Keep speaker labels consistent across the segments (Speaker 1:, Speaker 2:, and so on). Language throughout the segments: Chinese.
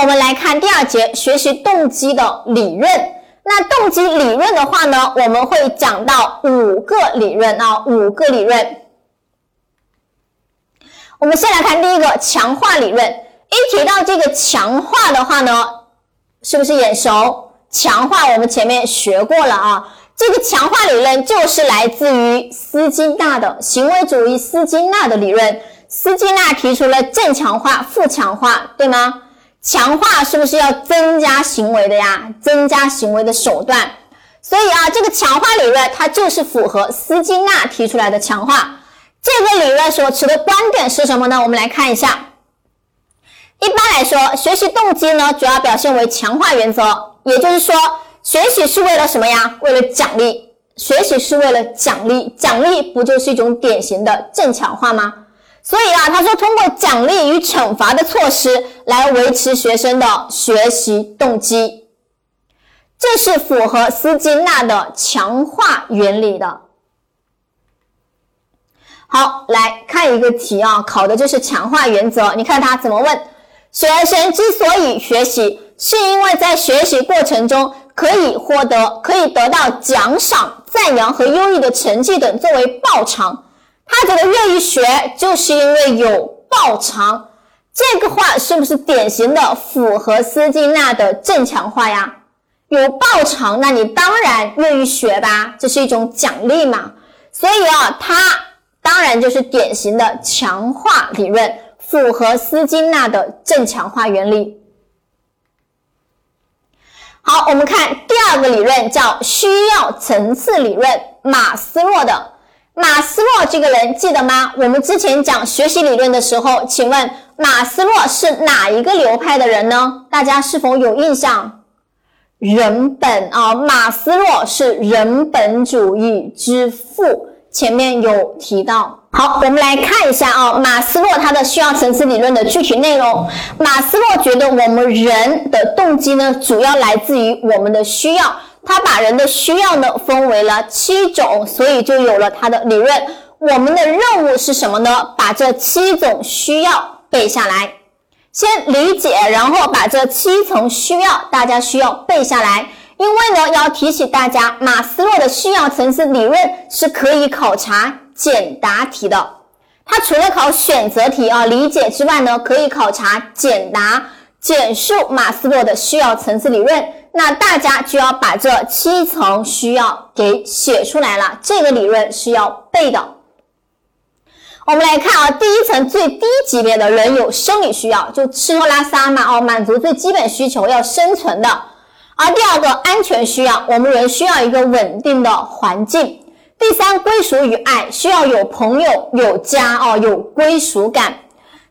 Speaker 1: 我们来看第二节学习动机的理论。那动机理论的话呢，我们会讲到五个理论啊，五个理论。我们先来看第一个强化理论。一提到这个强化的话呢，是不是眼熟？强化我们前面学过了啊。这个强化理论就是来自于斯金纳的行为主义斯金纳的理论。斯金纳提出了正强化、负强化，对吗？强化是不是要增加行为的呀？增加行为的手段。所以啊，这个强化理论它就是符合斯金纳提出来的强化。这个理论所持的观点是什么呢？我们来看一下。一般来说，学习动机呢，主要表现为强化原则，也就是说，学习是为了什么呀？为了奖励。学习是为了奖励，奖励不就是一种典型的正强化吗？所以啊，他说通过奖励与惩罚的措施来维持学生的学习动机，这是符合斯金纳的强化原理的。好，来看一个题啊，考的就是强化原则。你看他怎么问：学生之所以学习，是因为在学习过程中可以获得、可以得到奖赏、赞扬和优异的成绩等作为报偿。他觉得愿意学，就是因为有报偿。这个话是不是典型的符合斯金纳的正强化呀？有报偿，那你当然愿意学吧，这是一种奖励嘛。所以啊，他。当然就是典型的强化理论，符合斯金纳的正强化原理。好，我们看第二个理论叫需要层次理论，马斯洛的。马斯洛这个人记得吗？我们之前讲学习理论的时候，请问马斯洛是哪一个流派的人呢？大家是否有印象？人本啊，马斯洛是人本主义之父。前面有提到，好，我们来看一下啊，马斯洛他的需要层次理论的具体内容。马斯洛觉得我们人的动机呢，主要来自于我们的需要，他把人的需要呢分为了七种，所以就有了他的理论。我们的任务是什么呢？把这七种需要背下来，先理解，然后把这七层需要，大家需要背下来。因为呢，要提醒大家，马斯洛的需要层次理论是可以考察简答题的。它除了考选择题啊理解之外呢，可以考察简答，简述马斯洛的需要层次理论。那大家就要把这七层需要给写出来了，这个理论是要背的。我们来看啊，第一层最低级别的人有生理需要，就吃喝拉撒嘛，哦，满足最基本需求，要生存的。而第二个安全需要，我们人需要一个稳定的环境。第三，归属与爱，需要有朋友、有家哦，有归属感。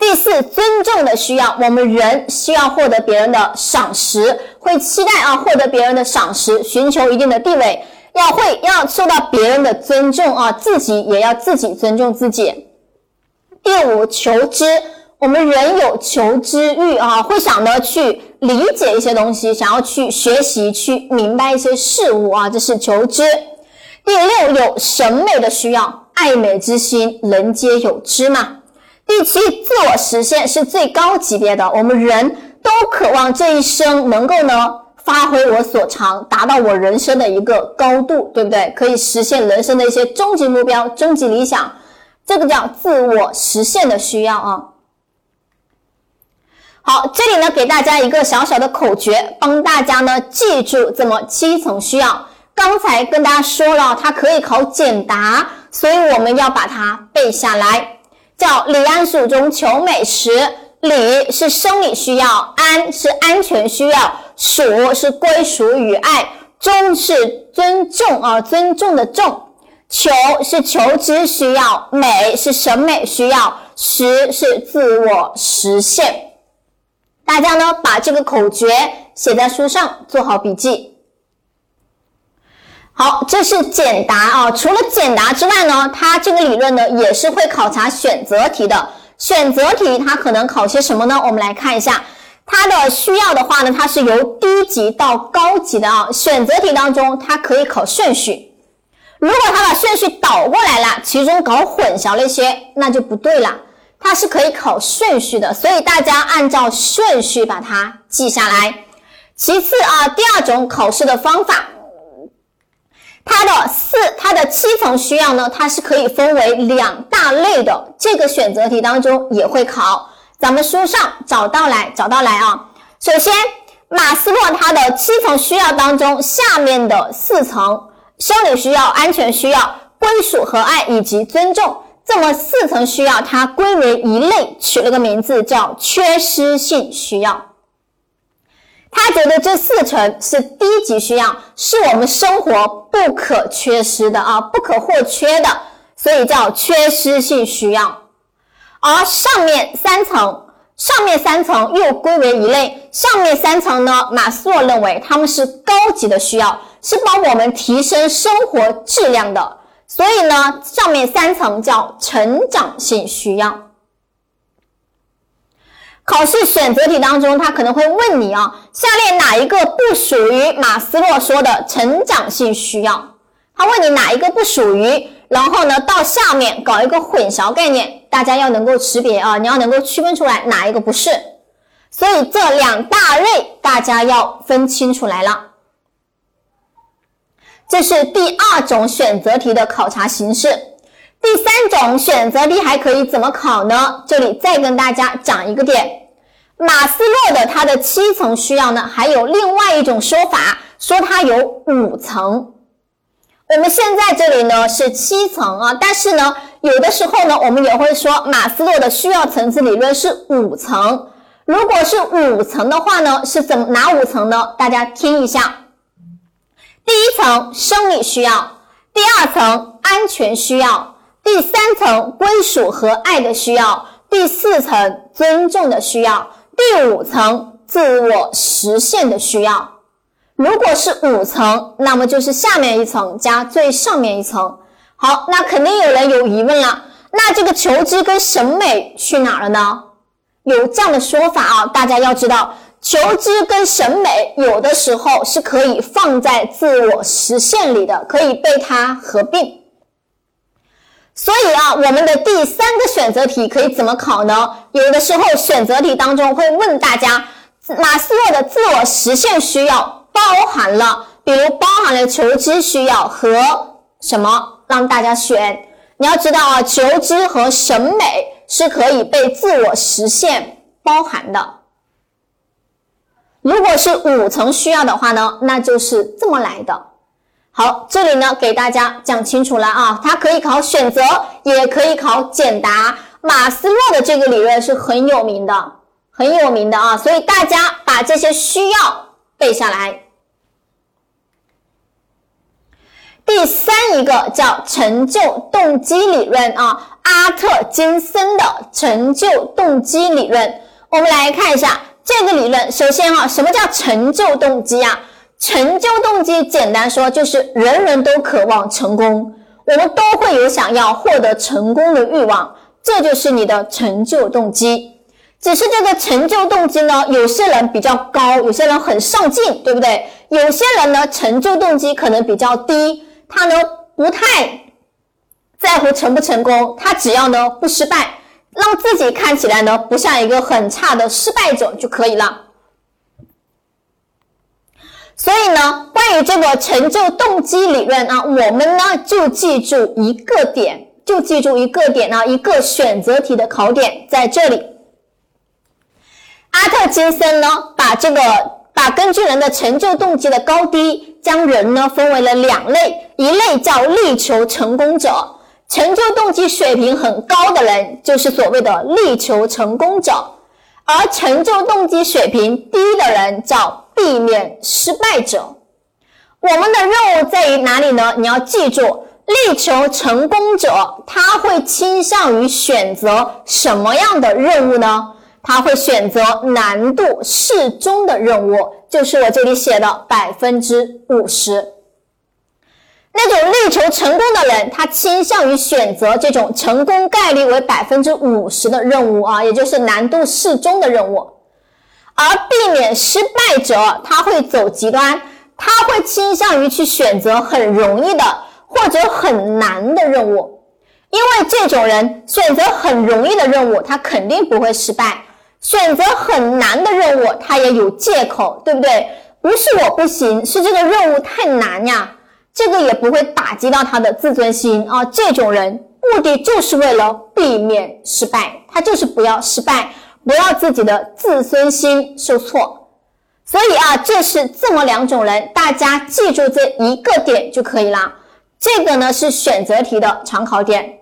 Speaker 1: 第四，尊重的需要，我们人需要获得别人的赏识，会期待啊获得别人的赏识，寻求一定的地位，要会要受到别人的尊重啊，自己也要自己尊重自己。第五，求知。我们人有求知欲啊，会想着去理解一些东西，想要去学习、去明白一些事物啊，这是求知。第六，有审美的需要，爱美之心，人皆有之嘛。第七，自我实现是最高级别的，我们人都渴望这一生能够呢发挥我所长，达到我人生的一个高度，对不对？可以实现人生的一些终极目标、终极理想，这个叫自我实现的需要啊。好，这里呢给大家一个小小的口诀，帮大家呢记住这么七层需要。刚才跟大家说了，它可以考简答，所以我们要把它背下来。叫李安蜀中求美食，李是生理需要，安是安全需要，蜀是归属与爱，忠是尊重啊，尊重的重，求是求知需要，美是审美需要，实是自我实现。大家呢，把这个口诀写在书上，做好笔记。好，这是简答啊。除了简答之外呢，它这个理论呢，也是会考察选择题的。选择题它可能考些什么呢？我们来看一下，它的需要的话呢，它是由低级到高级的啊。选择题当中，它可以考顺序。如果它把顺序倒过来了，其中搞混淆了一些，那就不对了。它是可以考顺序的，所以大家按照顺序把它记下来。其次啊，第二种考试的方法，它的四它的七层需要呢，它是可以分为两大类的。这个选择题当中也会考，咱们书上找到来找到来啊。首先，马斯洛他的七层需要当中，下面的四层生理需要、安全需要、归属和爱以及尊重。这么四层需要，它归为一类，取了个名字叫缺失性需要。他觉得这四层是低级需要，是我们生活不可缺失的啊，不可或缺的，所以叫缺失性需要。而上面三层，上面三层又归为一类，上面三层呢，马斯洛认为他们是高级的需要，是帮我们提升生活质量的。所以呢，上面三层叫成长性需要。考试选择题当中，他可能会问你啊，下列哪一个不属于马斯洛说的成长性需要？他问你哪一个不属于，然后呢，到下面搞一个混淆概念，大家要能够识别啊，你要能够区分出来哪一个不是。所以这两大类大家要分清楚来了。这是第二种选择题的考察形式。第三种选择题还可以怎么考呢？这里再跟大家讲一个点，马斯洛的他的七层需要呢，还有另外一种说法，说它有五层。我们现在这里呢是七层啊，但是呢，有的时候呢，我们也会说马斯洛的需要层次理论是五层。如果是五层的话呢，是怎哪五层呢？大家听一下。第一层生理需要，第二层安全需要，第三层归属和爱的需要，第四层尊重的需要，第五层自我实现的需要。如果是五层，那么就是下面一层加最上面一层。好，那肯定有人有疑问了，那这个求知跟审美去哪了呢？有这样的说法啊，大家要知道。求知跟审美有的时候是可以放在自我实现里的，可以被它合并。所以啊，我们的第三个选择题可以怎么考呢？有的时候选择题当中会问大家，马斯洛的自我实现需要包含了，比如包含了求知需要和什么？让大家选。你要知道啊，求知和审美是可以被自我实现包含的。如果是五层需要的话呢，那就是这么来的。好，这里呢给大家讲清楚了啊，它可以考选择，也可以考简答。马斯洛的这个理论是很有名的，很有名的啊，所以大家把这些需要背下来。第三一个叫成就动机理论啊，阿特金森的成就动机理论，我们来看一下。这个理论，首先啊，什么叫成就动机啊？成就动机简单说就是人人都渴望成功，我们都会有想要获得成功的欲望，这就是你的成就动机。只是这个成就动机呢，有些人比较高，有些人很上进，对不对？有些人呢，成就动机可能比较低，他呢不太在乎成不成功，他只要呢不失败。让自己看起来呢不像一个很差的失败者就可以了。所以呢，关于这个成就动机理论啊，我们呢就记住一个点，就记住一个点呢，一个选择题的考点在这里。阿特金森呢，把这个把根据人的成就动机的高低，将人呢分为了两类，一类叫力求成功者。成就动机水平很高的人，就是所谓的力求成功者；而成就动机水平低的人，叫避免失败者。我们的任务在于哪里呢？你要记住，力求成功者他会倾向于选择什么样的任务呢？他会选择难度适中的任务，就是我这里写的百分之五十。那种力求成功的人，他倾向于选择这种成功概率为百分之五十的任务啊，也就是难度适中的任务。而避免失败者，他会走极端，他会倾向于去选择很容易的或者很难的任务。因为这种人选择很容易的任务，他肯定不会失败；选择很难的任务，他也有借口，对不对？不是我不行，是这个任务太难呀。这个也不会打击到他的自尊心啊。这种人目的就是为了避免失败，他就是不要失败，不要自己的自尊心受挫。所以啊，这是这么两种人，大家记住这一个点就可以了。这个呢是选择题的常考点。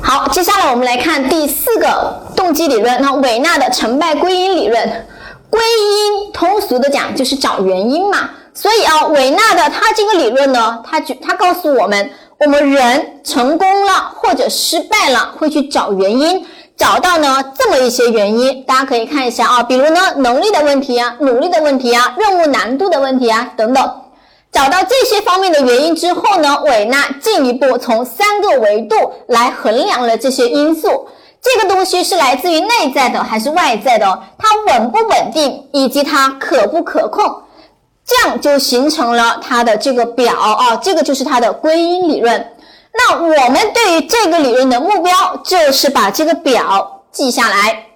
Speaker 1: 好，接下来我们来看第四个动机理论，那韦纳的成败归因理论。归因通俗的讲就是找原因嘛。所以啊，韦纳的他这个理论呢，他就他告诉我们，我们人成功了或者失败了，会去找原因。找到呢这么一些原因，大家可以看一下啊，比如呢能力的问题啊，努力的问题啊，任务难度的问题啊等等。找到这些方面的原因之后呢，韦纳进一步从三个维度来衡量了这些因素。这个东西是来自于内在的还是外在的？它稳不稳定，以及它可不可控？这样就形成了它的这个表啊，这个就是它的归因理论。那我们对于这个理论的目标就是把这个表记下来，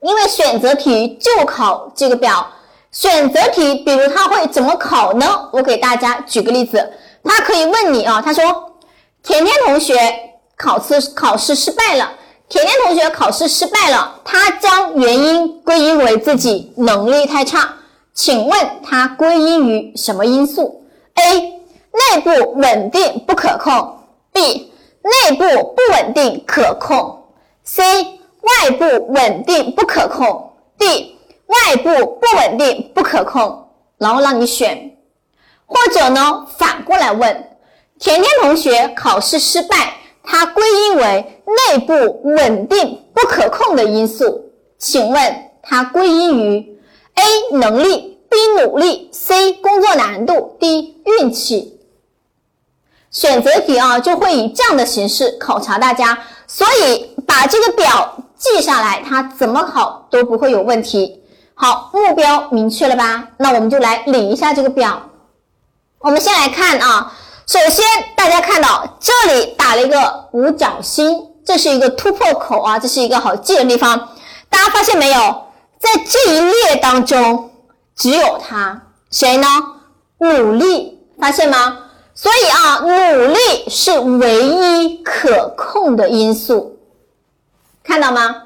Speaker 1: 因为选择题就考这个表。选择题，比如他会怎么考呢？我给大家举个例子，他可以问你啊，他说：“甜甜同学考试考试失败了，甜甜同学考试失败了，他将原因归因为自己能力太差，请问他归因于什么因素？A. 内部稳定不可控。B 内部不稳定可控，C 外部稳定不可控，D 外部不稳定不可控，然后让你选，或者呢反过来问，甜甜同学考试失败，它归因为内部稳定不可控的因素，请问它归因于 A 能力，B 努力，C 工作难度，D 运气。选择题啊，就会以这样的形式考察大家，所以把这个表记下来，它怎么考都不会有问题。好，目标明确了吧？那我们就来理一下这个表。我们先来看啊，首先大家看到这里打了一个五角星，这是一个突破口啊，这是一个好记的地方。大家发现没有，在这一列当中只有它谁呢？努力，发现吗？所以啊，努力是唯一可控的因素，看到吗？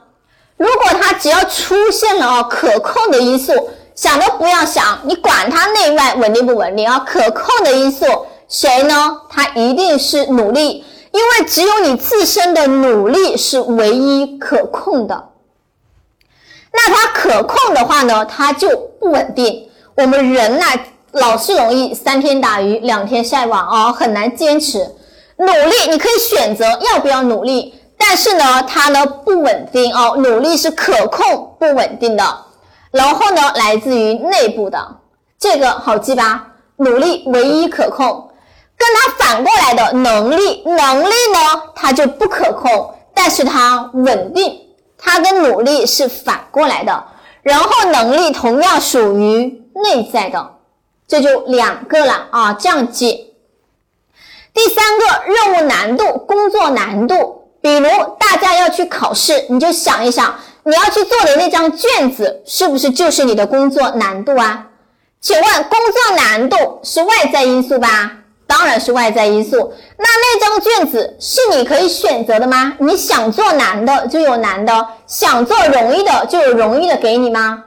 Speaker 1: 如果它只要出现了啊可控的因素，想都不要想，你管它内外稳定不稳定啊，可控的因素谁呢？它一定是努力，因为只有你自身的努力是唯一可控的。那它可控的话呢，它就不稳定。我们人呢？老是容易三天打鱼两天晒网啊，很难坚持。努力你可以选择要不要努力，但是呢，它呢不稳定哦。努力是可控不稳定的，然后呢，来自于内部的，这个好记吧？努力唯一可控，跟它反过来的能力，能力呢它就不可控，但是它稳定，它跟努力是反过来的。然后能力同样属于内在的。这就两个了啊，这样记。第三个任务难度、工作难度，比如大家要去考试，你就想一想，你要去做的那张卷子是不是就是你的工作难度啊？请问工作难度是外在因素吧？当然是外在因素。那那张卷子是你可以选择的吗？你想做难的就有难的，想做容易的就有容易的给你吗？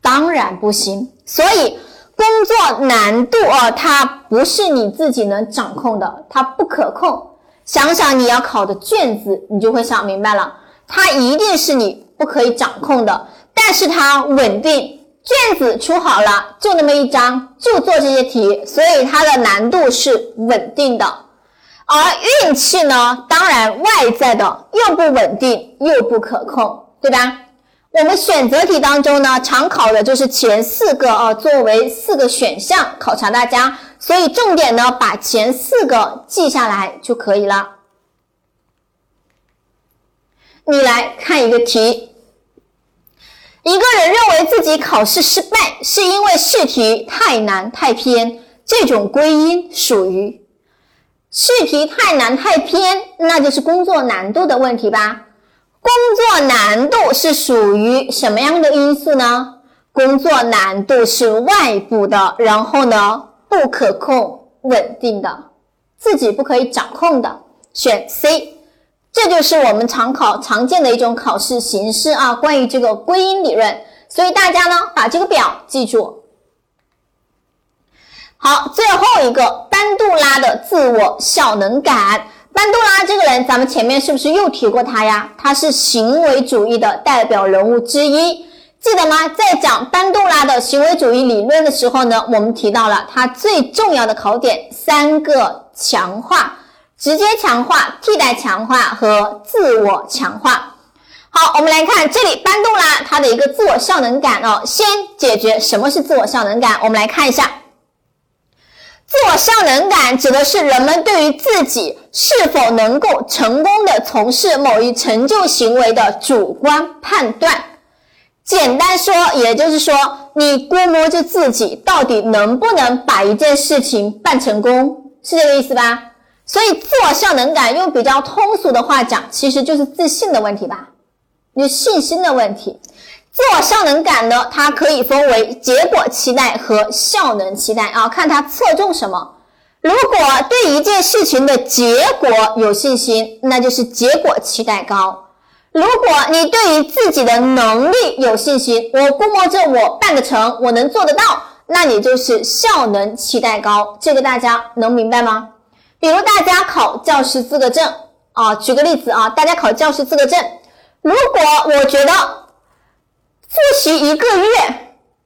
Speaker 1: 当然不行。所以。工作难度哦，它不是你自己能掌控的，它不可控。想想你要考的卷子，你就会想明白了，它一定是你不可以掌控的，但是它稳定。卷子出好了，就那么一张，就做这些题，所以它的难度是稳定的。而运气呢，当然外在的，又不稳定又不可控，对吧？我们选择题当中呢，常考的就是前四个啊，作为四个选项考察大家，所以重点呢，把前四个记下来就可以了。你来看一个题，一个人认为自己考试失败是因为试题太难太偏，这种归因属于试题太难太偏，那就是工作难度的问题吧？工作难度是属于什么样的因素呢？工作难度是外部的，然后呢，不可控、稳定的，自己不可以掌控的，选 C。这就是我们常考常见的一种考试形式啊。关于这个归因理论，所以大家呢把这个表记住。好，最后一个班杜拉的自我效能感。班杜拉这个人，咱们前面是不是又提过他呀？他是行为主义的代表人物之一，记得吗？在讲班杜拉的行为主义理论的时候呢，我们提到了他最重要的考点三个强化。直接强化、替代强化和自我强化。好，我们来看这里班杜拉他的一个自我效能感哦。先解决什么是自我效能感，我们来看一下，自我效能感指的是人们对于自己是否能够成功的从事某一成就行为的主观判断。简单说，也就是说，你估摸着自己到底能不能把一件事情办成功，是这个意思吧？所以，自我效能感用比较通俗的话讲，其实就是自信的问题吧，你信心的问题。自我效能感呢，它可以分为结果期待和效能期待啊，看它侧重什么。如果对一件事情的结果有信心，那就是结果期待高；如果你对于自己的能力有信心，我估摸着我办得成，我能做得到，那你就是效能期待高。这个大家能明白吗？比如大家考教师资格证啊，举个例子啊，大家考教师资格证，如果我觉得复习一个月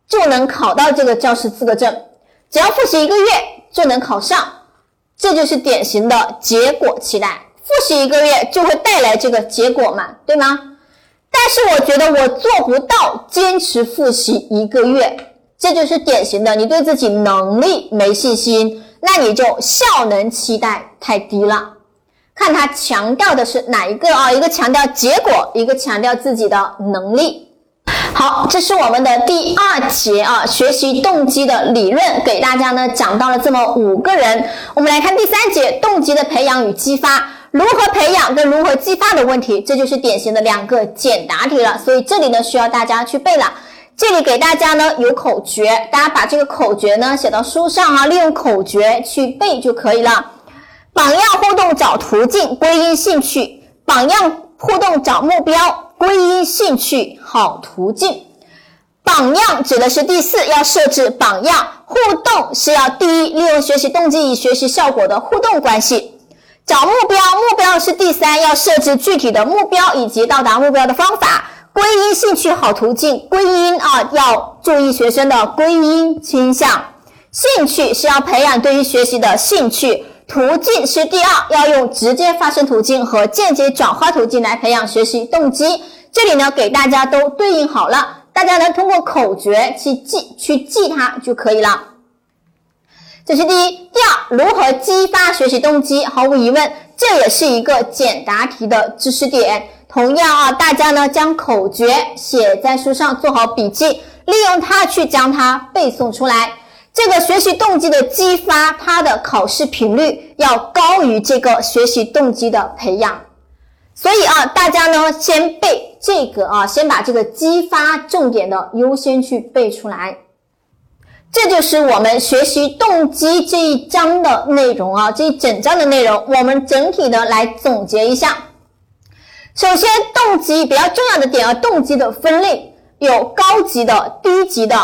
Speaker 1: 就能考到这个教师资格证，只要复习一个月就能考上，这就是典型的结果期待。复习一个月就会带来这个结果嘛，对吗？但是我觉得我做不到坚持复习一个月，这就是典型的你对自己能力没信心。那你就效能期待太低了，看他强调的是哪一个啊？一个强调结果，一个强调自己的能力。好，这是我们的第二节啊，学习动机的理论，给大家呢讲到了这么五个人。我们来看第三节，动机的培养与激发，如何培养跟如何激发的问题，这就是典型的两个简答题了。所以这里呢需要大家去背了。这里给大家呢有口诀，大家把这个口诀呢写到书上啊，利用口诀去背就可以了。榜样互动找途径，归因兴趣；榜样互动找目标，归因兴趣好途径。榜样指的是第四，要设置榜样；互动是要第一，利用学习动机与学习效果的互动关系。找目标，目标是第三，要设置具体的目标以及到达目标的方法。归因兴趣好途径，归因啊要注意学生的归因倾向。兴趣是要培养对于学习的兴趣，途径是第二，要用直接发生途径和间接转化途径来培养学习动机。这里呢给大家都对应好了，大家呢通过口诀去记去记它就可以了。这是第一，第二，如何激发学习动机？毫无疑问，这也是一个简答题的知识点。同样啊，大家呢将口诀写在书上，做好笔记，利用它去将它背诵出来。这个学习动机的激发，它的考试频率要高于这个学习动机的培养。所以啊，大家呢先背这个啊，先把这个激发重点的优先去背出来。这就是我们学习动机这一章的内容啊，这一整章的内容，我们整体的来总结一下。首先，动机比较重要的点啊，动机的分类有高级的、低级的、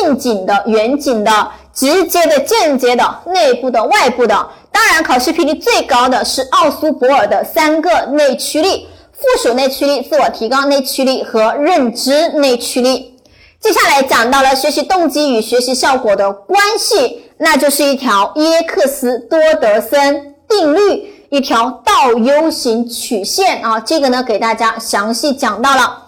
Speaker 1: 近景的、远景的、直接的、间接的、内部的、外部的。当然，考试频率最高的是奥苏博尔的三个内驱力：附属内驱力、自我提高内驱力和认知内驱力。接下来讲到了学习动机与学习效果的关系，那就是一条耶克斯多德森定律。一条倒 U 型曲线啊，这个呢给大家详细讲到了。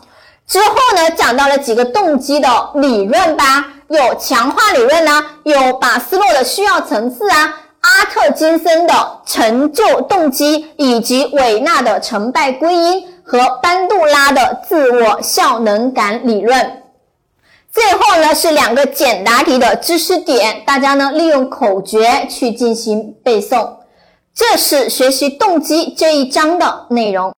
Speaker 1: 之后呢讲到了几个动机的理论吧，有强化理论呢，有马斯洛的需要层次啊，阿特金森的成就动机，以及韦纳的成败归因和班杜拉的自我效能感理论。最后呢是两个简答题的知识点，大家呢利用口诀去进行背诵。这是学习动机这一章的内容。